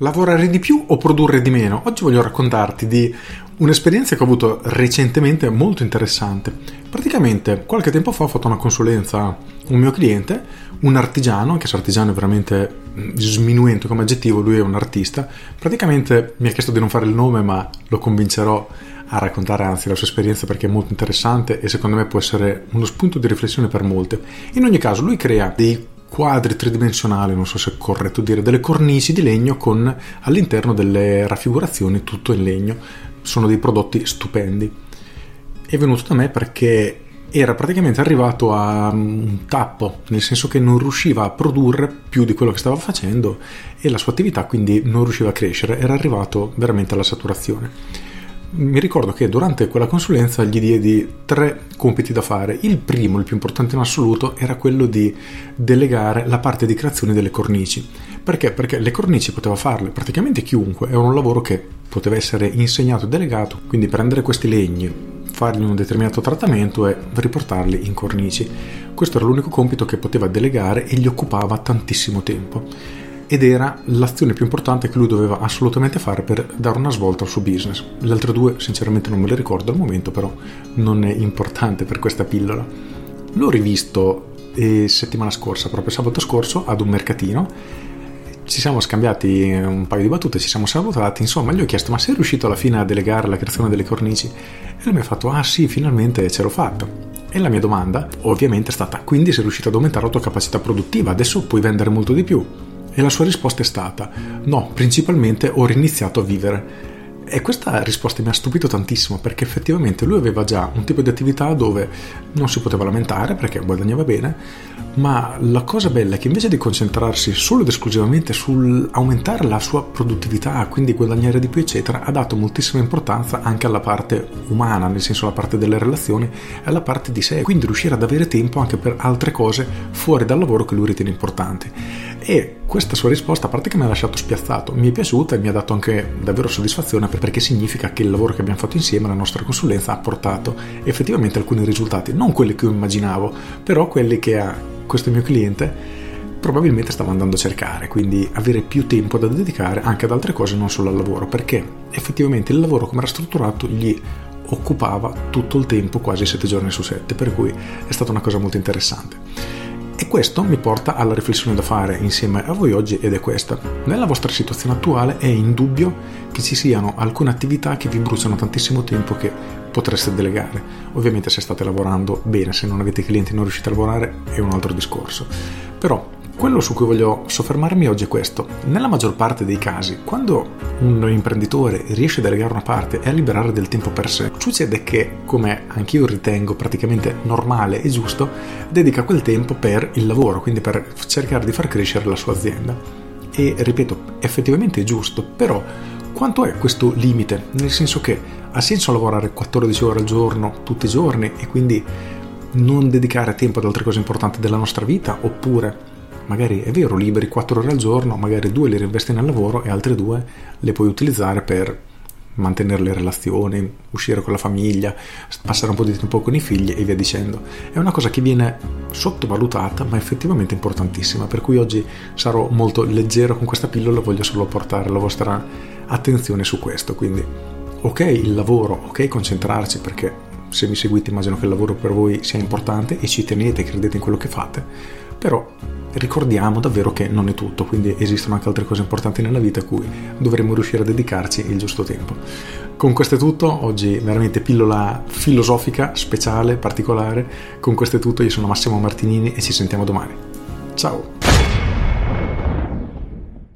Lavorare di più o produrre di meno? Oggi voglio raccontarti di un'esperienza che ho avuto recentemente molto interessante. Praticamente qualche tempo fa ho fatto una consulenza a un mio cliente, un artigiano, anche se artigiano è veramente sminuente come aggettivo, lui è un artista. Praticamente mi ha chiesto di non fare il nome, ma lo convincerò a raccontare anzi la sua esperienza perché è molto interessante e secondo me può essere uno spunto di riflessione per molte. In ogni caso, lui crea dei quadri tridimensionali, non so se è corretto dire, delle cornici di legno con all'interno delle raffigurazioni tutto in legno sono dei prodotti stupendi. È venuto da me perché era praticamente arrivato a un tappo, nel senso che non riusciva a produrre più di quello che stava facendo e la sua attività quindi non riusciva a crescere, era arrivato veramente alla saturazione. Mi ricordo che durante quella consulenza gli diedi tre compiti da fare. Il primo, il più importante in assoluto, era quello di delegare la parte di creazione delle cornici. Perché? Perché le cornici poteva farle praticamente chiunque, era un lavoro che poteva essere insegnato e delegato, quindi prendere questi legni, fargli un determinato trattamento e riportarli in cornici. Questo era l'unico compito che poteva delegare e gli occupava tantissimo tempo ed era l'azione più importante che lui doveva assolutamente fare per dare una svolta al suo business. Le altre due sinceramente non me le ricordo al momento, però non è importante per questa pillola. L'ho rivisto eh, settimana scorsa, proprio sabato scorso, ad un mercatino. Ci siamo scambiati un paio di battute, ci siamo salutati, insomma gli ho chiesto ma sei riuscito alla fine a delegare la creazione delle cornici? E lui mi ha fatto ah sì, finalmente ce l'ho fatta. E la mia domanda ovviamente è stata quindi sei riuscito ad aumentare la tua capacità produttiva, adesso puoi vendere molto di più. E la sua risposta è stata no, principalmente ho riniziato a vivere. E questa risposta mi ha stupito tantissimo perché effettivamente lui aveva già un tipo di attività dove non si poteva lamentare perché guadagnava bene, ma la cosa bella è che invece di concentrarsi solo ed esclusivamente sull'aumentare la sua produttività, quindi guadagnare di più, eccetera, ha dato moltissima importanza anche alla parte umana, nel senso alla parte delle relazioni e alla parte di sé, quindi riuscire ad avere tempo anche per altre cose fuori dal lavoro che lui ritiene importanti. E questa sua risposta, a parte che mi ha lasciato spiazzato, mi è piaciuta e mi ha dato anche davvero soddisfazione perché significa che il lavoro che abbiamo fatto insieme, la nostra consulenza, ha portato effettivamente alcuni risultati, non quelli che io immaginavo, però quelli che ha questo mio cliente probabilmente stava andando a cercare, quindi avere più tempo da dedicare anche ad altre cose, non solo al lavoro, perché effettivamente il lavoro come era strutturato gli occupava tutto il tempo, quasi 7 giorni su 7, per cui è stata una cosa molto interessante. E questo mi porta alla riflessione da fare insieme a voi oggi ed è questa. Nella vostra situazione attuale è indubbio che ci siano alcune attività che vi bruciano tantissimo tempo che potreste delegare. Ovviamente se state lavorando bene, se non avete clienti e non riuscite a lavorare è un altro discorso. Però quello su cui voglio soffermarmi oggi è questo. Nella maggior parte dei casi, quando un imprenditore riesce a delegare una parte e a liberare del tempo per sé, succede che, come anch'io ritengo praticamente normale e giusto, dedica quel tempo per il lavoro, quindi per cercare di far crescere la sua azienda. E ripeto, effettivamente è giusto, però quanto è questo limite? Nel senso che ha senso lavorare 14 ore al giorno tutti i giorni e quindi non dedicare tempo ad altre cose importanti della nostra vita oppure magari è vero, liberi 4 ore al giorno, magari due le reinvesti nel lavoro e altre due le puoi utilizzare per mantenere le relazioni, uscire con la famiglia, passare un po' di tempo con i figli e via dicendo. È una cosa che viene sottovalutata ma effettivamente importantissima, per cui oggi sarò molto leggero con questa pillola, voglio solo portare la vostra attenzione su questo, quindi ok il lavoro, ok concentrarci perché se mi seguite immagino che il lavoro per voi sia importante e ci tenete credete in quello che fate, però ricordiamo davvero che non è tutto, quindi esistono anche altre cose importanti nella vita a cui dovremmo riuscire a dedicarci il giusto tempo. Con questo è tutto, oggi veramente pillola filosofica, speciale, particolare. Con questo è tutto, io sono Massimo Martinini e ci sentiamo domani. Ciao!